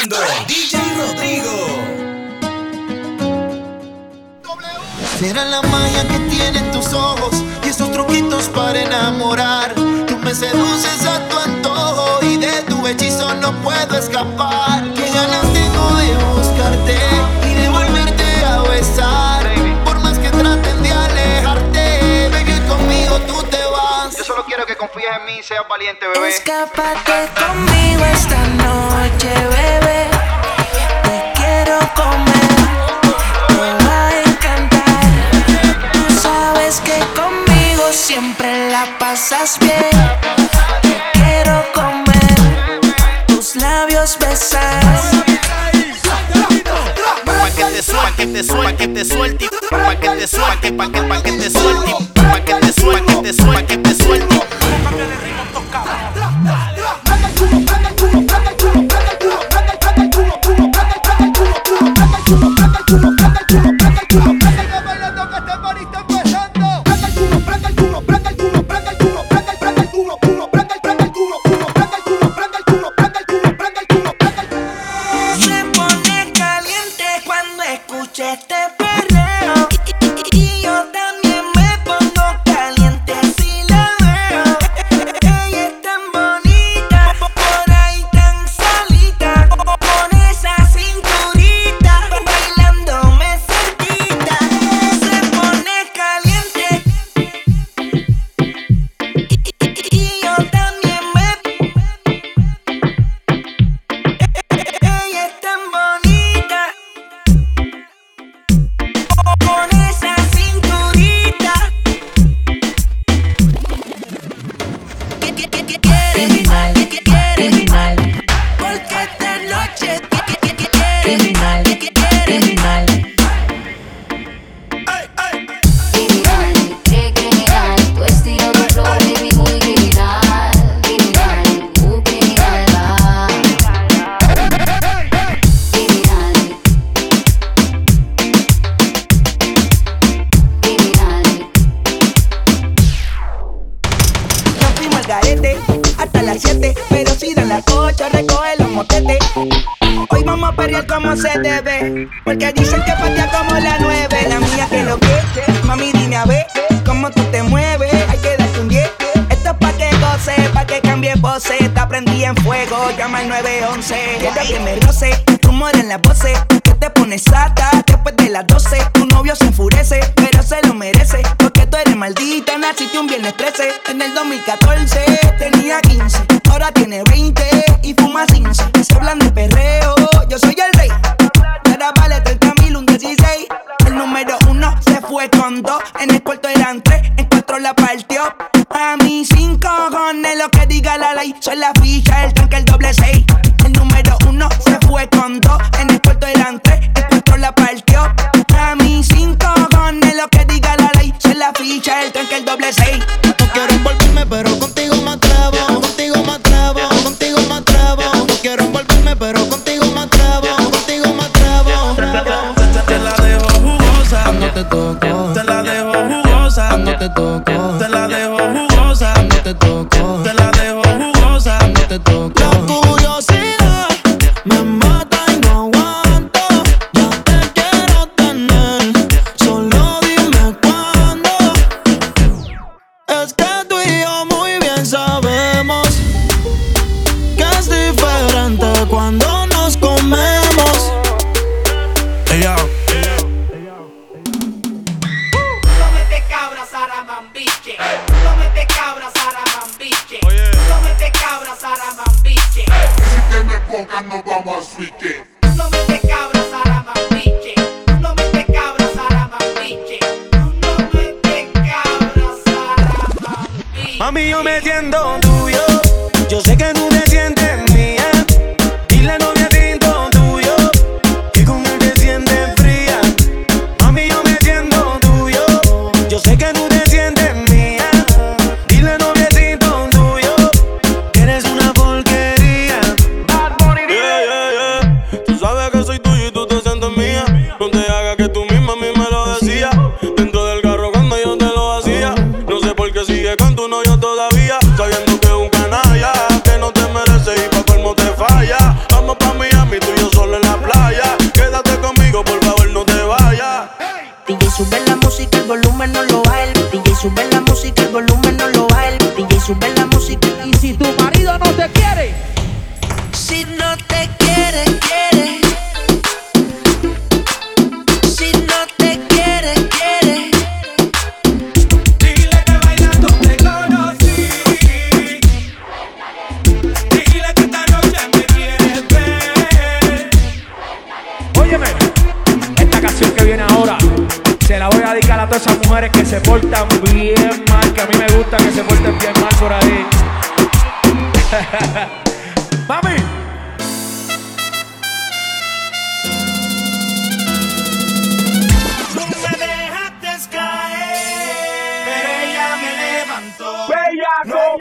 escuchando DJ Rodrigo. Será la magia que tienen tus ojos y esos truquitos para enamorar. Tú me seduces a tu antojo y de tu hechizo no puedo escapar. Ganas confíes en mí, seas valiente, bebé. Escápate conmigo esta noche, bebé. Te quiero comer. Te va a encantar. Tú sabes que conmigo siempre la pasas bien. Te quiero comer. Tus labios besar que te suelte, pa' que te suelte, pa' que te suelte, pa' que, pa' que te suelte pa' que te suelte, que te que te suelte. Cambia de ritmo, toca. Prende el culo, prende el. Mami, yo me siento tuyo. esas mujeres que se portan bien mal, que a mí me gusta que se porten bien mal por ahí. ¡Mami! No me dejaste caer, pero ella me levantó. ¡Bellaco!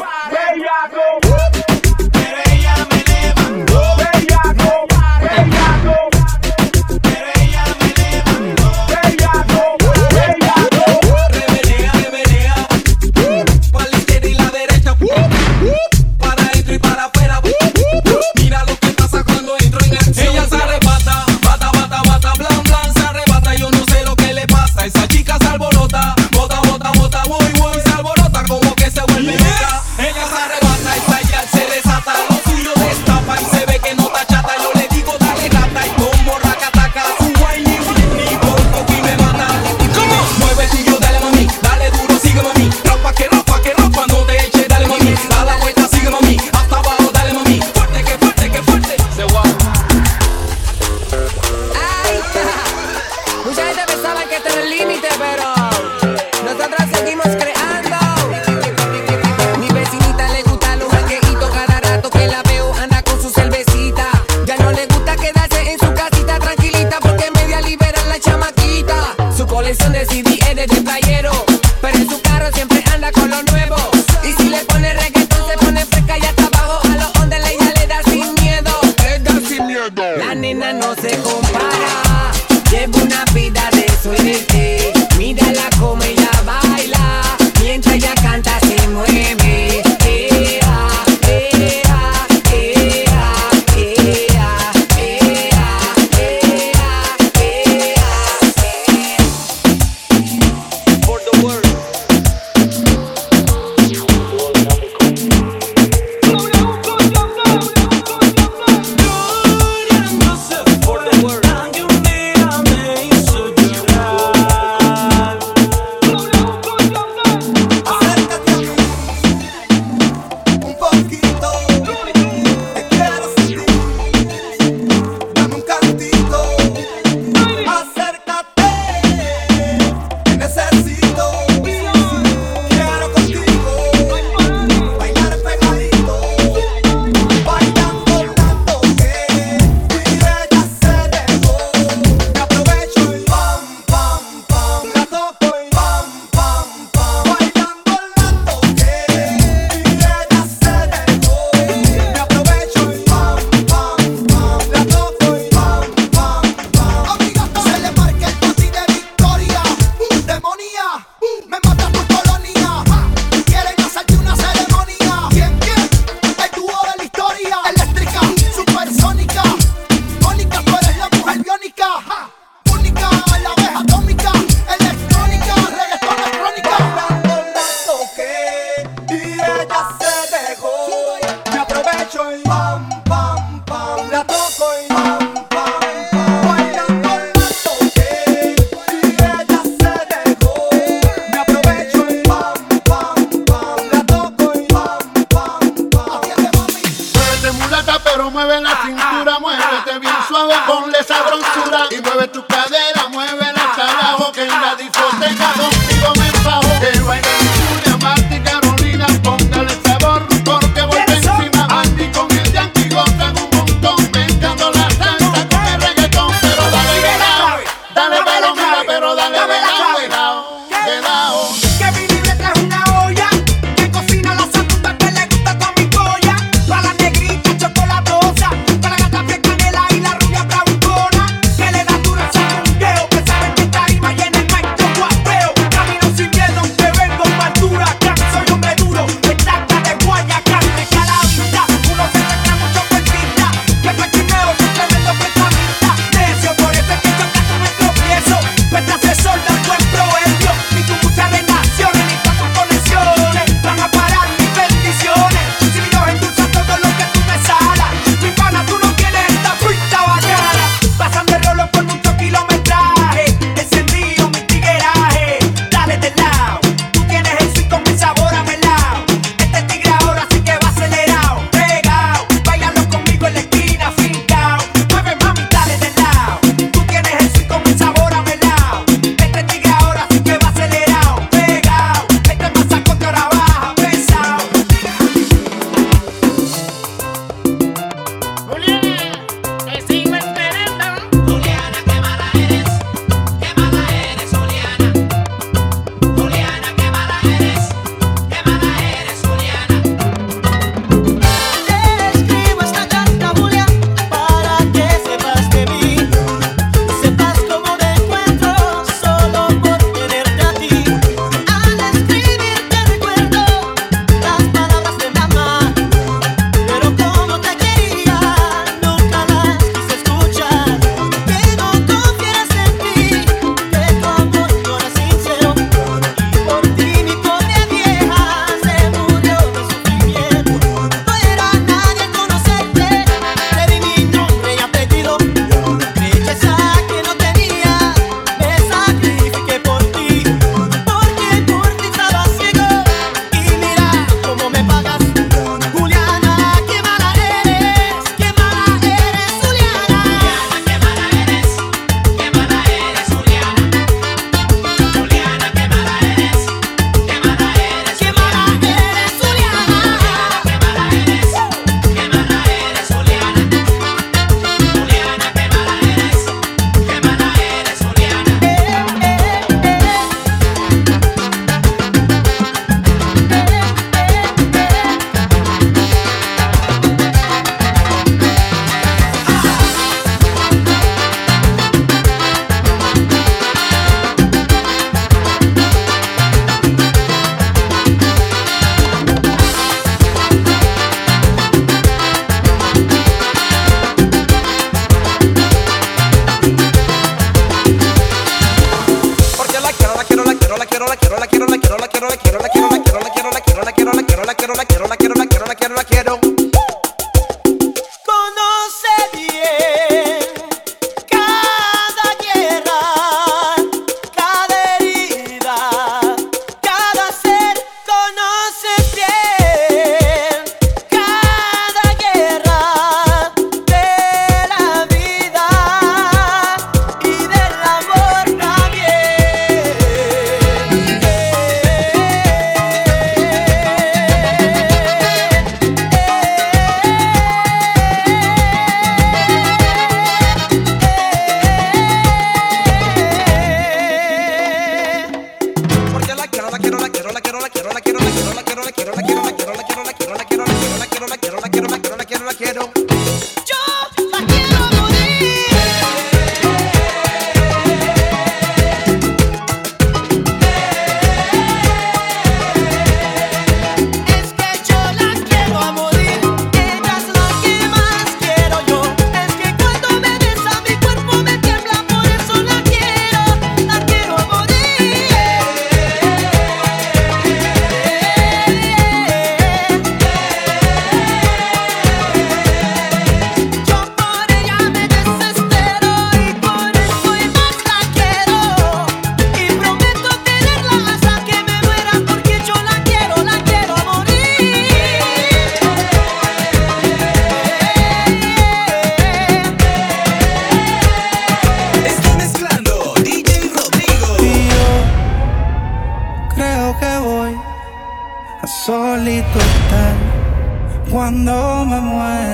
Cuando me muera.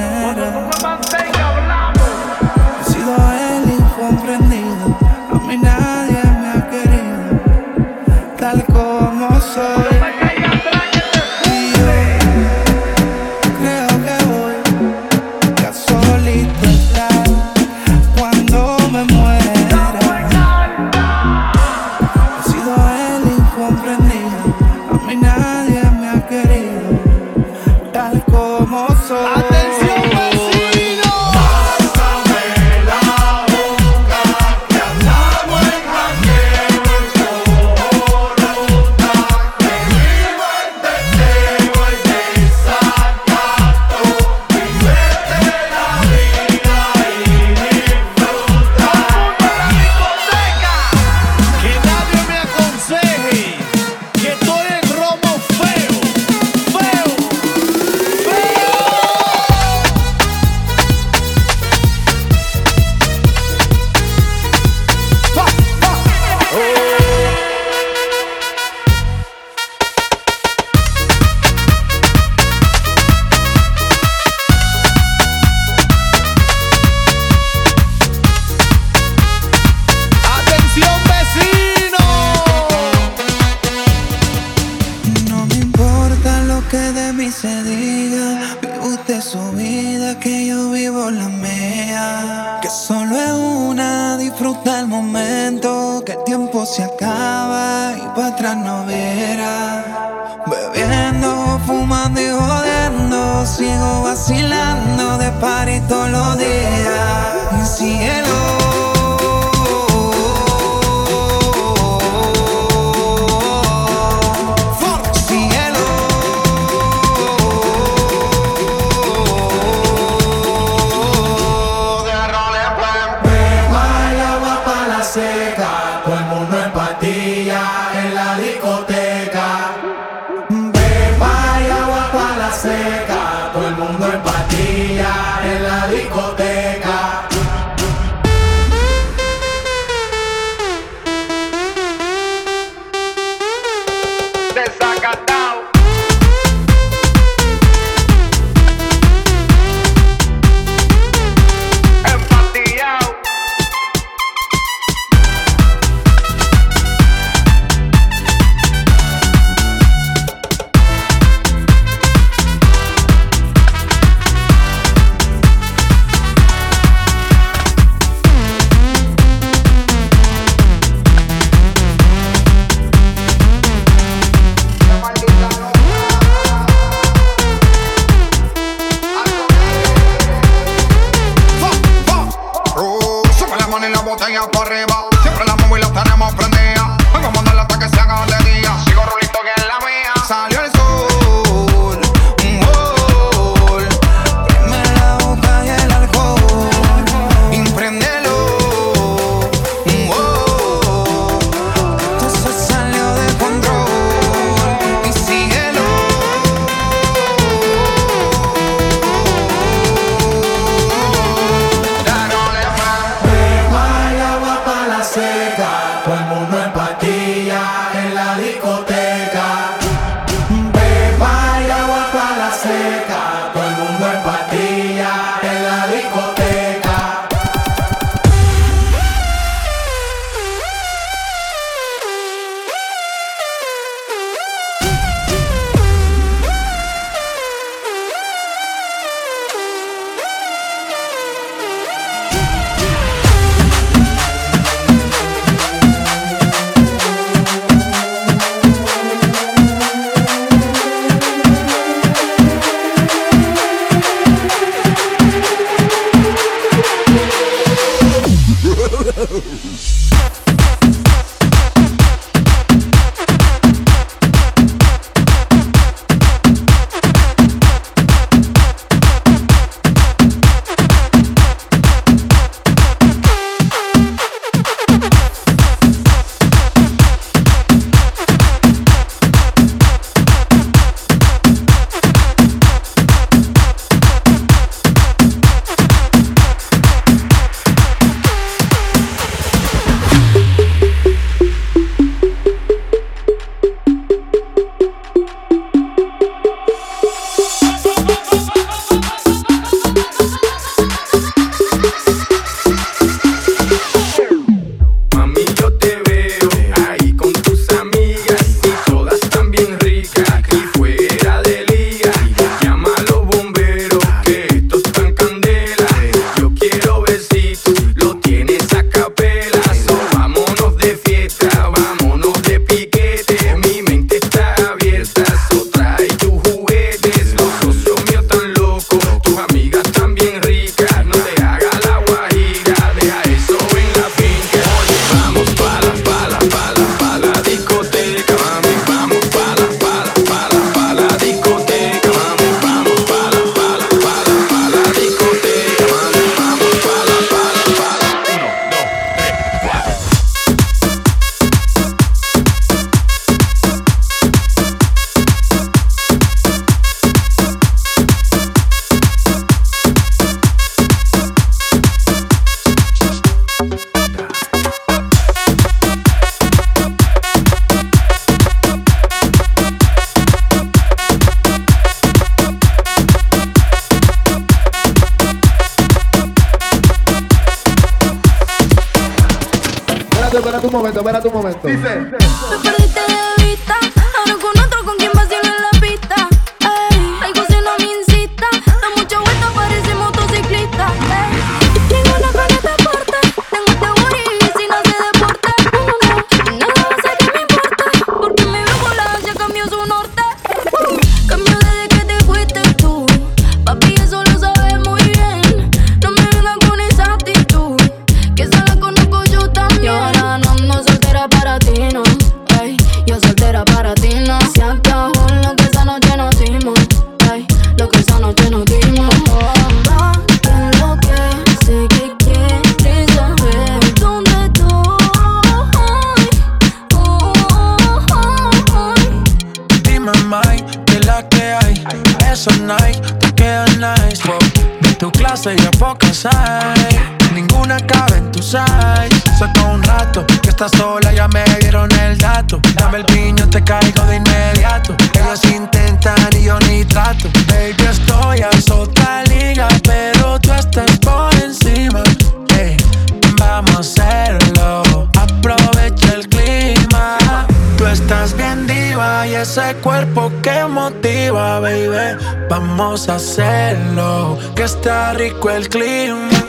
Vamos a hacerlo, que está rico el clima.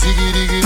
Ziggity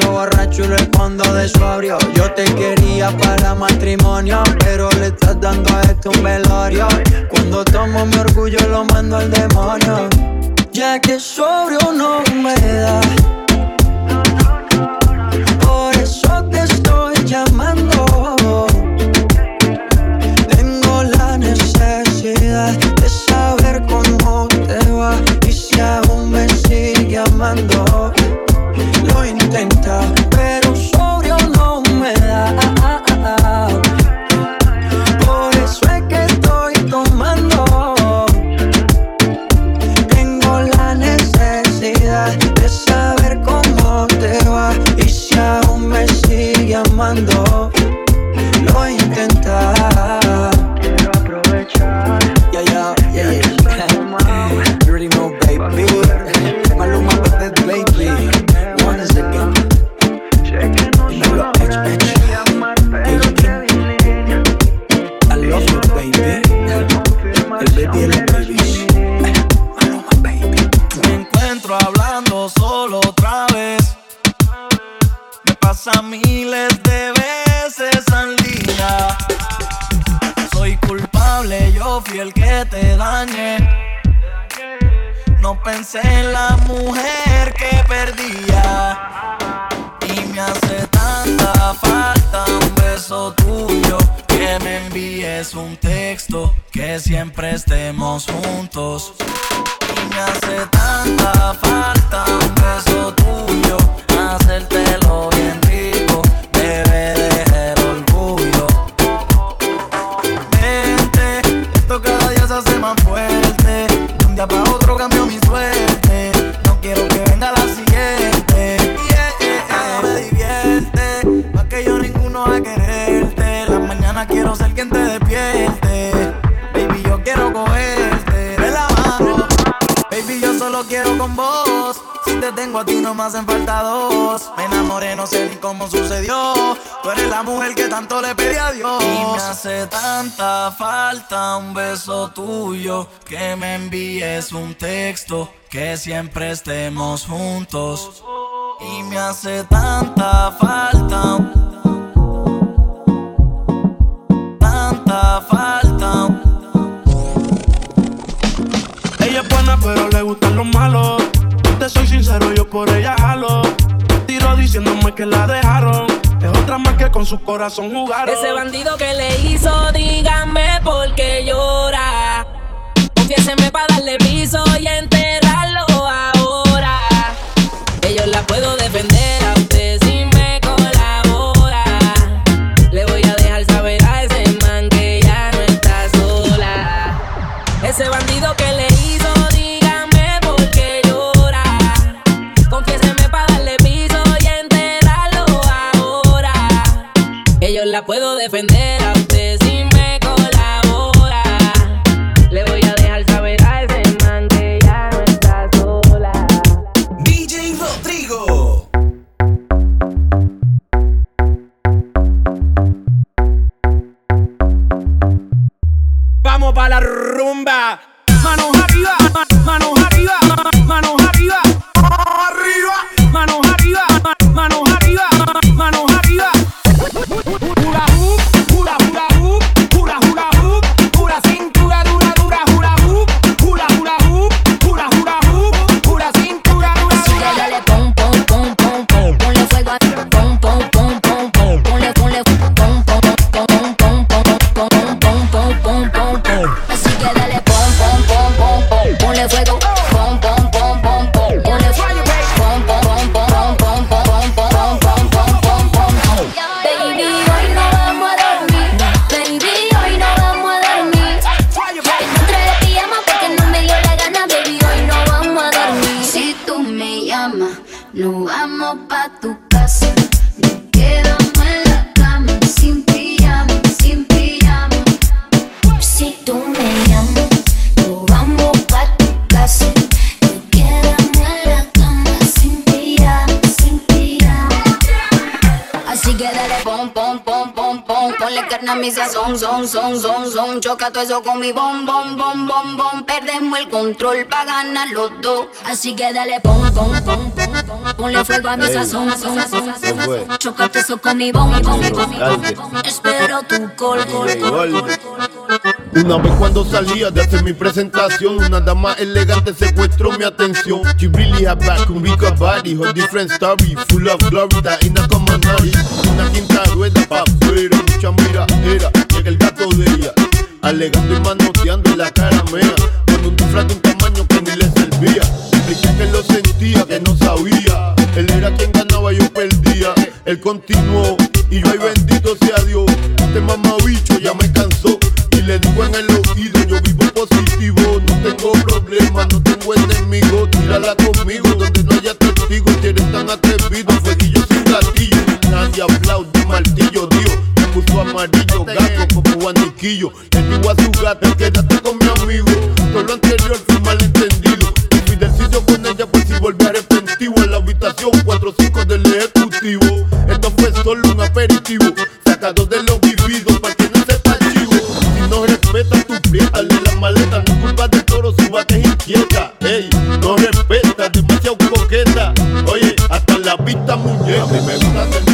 yo borracho y respondo de su abrio. Yo te quería para matrimonio, pero le estás dando a esto un velorio. Cuando tomo mi orgullo lo mando al demonio. Ya que sobrio no me da baby. El baby, el baby. Baby. Me encuentro hablando solo otra vez. Me pasa miles de veces al día. Soy culpable, yo fui el que te dañé. No pensé en la mujer juntos. Te tengo a ti, no me hacen falta dos. Me enamoré, no sé ni cómo sucedió. Tú eres la mujer que tanto le pedí a Dios. Y me hace tanta falta un beso tuyo. Que me envíes un texto. Que siempre estemos juntos. Y me hace tanta falta. Tanta falta. Ella es buena, pero le gustan los malos. Soy sincero, yo por ella jalo. Tiro diciéndome que la dejaron. Es otra más que con su corazón jugaron. Ese bandido que le hizo, dígame por qué llora. Confiéseme para darle piso y enterrarlo ahora. Que la puedo defender la puedo defender a usted si me colabora. Le voy a dejar saber a ese man que ya no está sola. DJ Rodrigo. Vamos para la rumba. Manos nos vamos pa tu Ponle carne a mi sazón, son, son, son, son Choca todo eso con mi bom, bom, bom, bom, bom. Perdemos el control pa' ganar los dos. Así que dale pom, pom, pom, pom Ponle fuego a mi sazón, son, son, son Choca todo eso con mi bom, bom, bom Espero tu col, col, col, col Una vez cuando salía de hacer mi presentación, una dama elegante secuestró mi atención. She really had back, un rico body, her different story, full of glory, that ain't a common. Una quinta rueda pa' afuera, mucha mira, era, llega el gato de ella, alegando y manoteando la cara mea, con un disfraz de un tamaño que ni le servía. Expliqué que lo sentía, que no sabía, él era quien ganaba, yo perdía. Él continuó, y yo, ay bendito sea Dios, este mamabicho ya me cansó en el oído, yo vivo positivo, no tengo problemas, no tengo enemigo, tírala conmigo, donde no haya testigos, si eres tan atrevido, fueguillo sin gatillo, nadie aplaude, martillo, Dios, me puso amarillo, gato como guaniquillo, le digo a su gato, quédate con mi amigo, todo lo anterior fue malentendido, mi deciso con ella pues por si volví arrepentido, en la habitación 4-5 del ejecutivo, esto fue solo un aperitivo, sacado del pista muñeca. Mí me gusta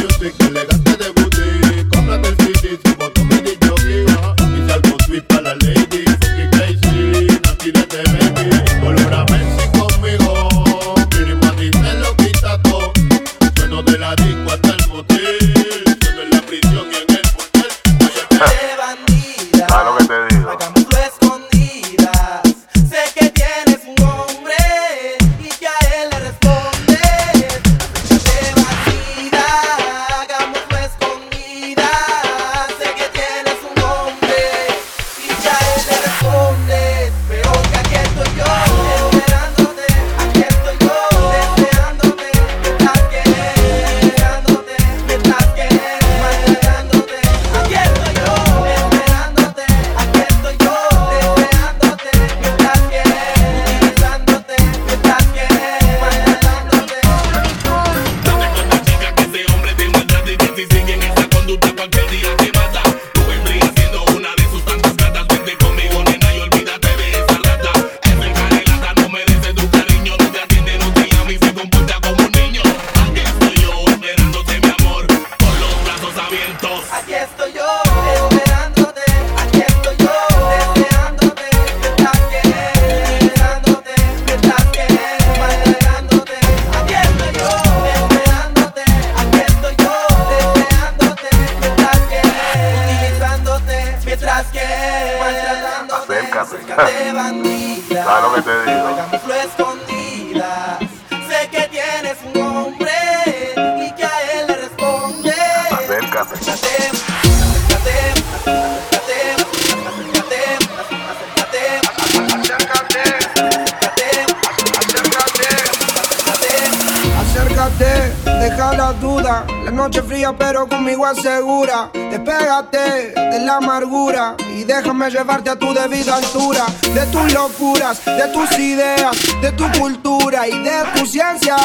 amargura y déjame llevarte a tu debida altura. De tus locuras, de tus ideas, de tu cultura y de tu ciencia.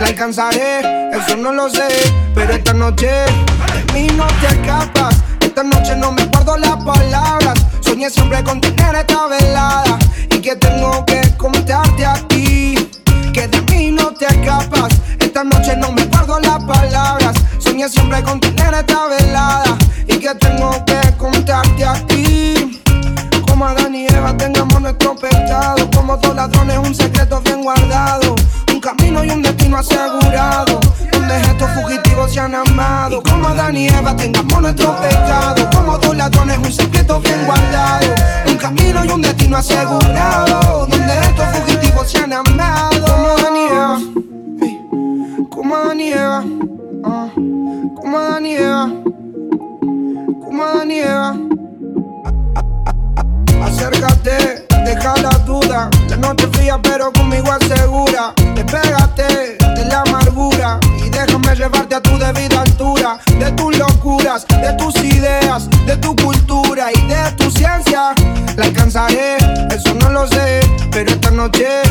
La alcanzaré, eso no lo sé. Pero esta noche de mí no te escapas. Esta noche no me guardo las palabras. Soñé siempre con tener esta velada. Y que tengo que contarte a ti que de mí no te escapas. Esta noche no me guardo las palabras. Soñé siempre con tener esta velada y que tengo que contarte a ti. Como Adán y Eva tengamos nuestro pecado. Como dos ladrones, un secreto bien guardado. Un camino y un destino asegurado. Donde estos fugitivos se han amado. Como Adán y Eva tengamos nuestro pecado. Como dos ladrones, un secreto bien guardado. Un camino y un destino asegurado. Donde estos fugitivos se han amado. Como Adán y Como Adán y ah, Como Adán y. Eva. Acércate, deja la duda. La noche fría, pero conmigo asegura. Despégate de la amargura y déjame llevarte a tu debida altura. De tus locuras, de tus ideas, de tu cultura y de tu ciencia. La alcanzaré, eso no lo sé. Pero esta noche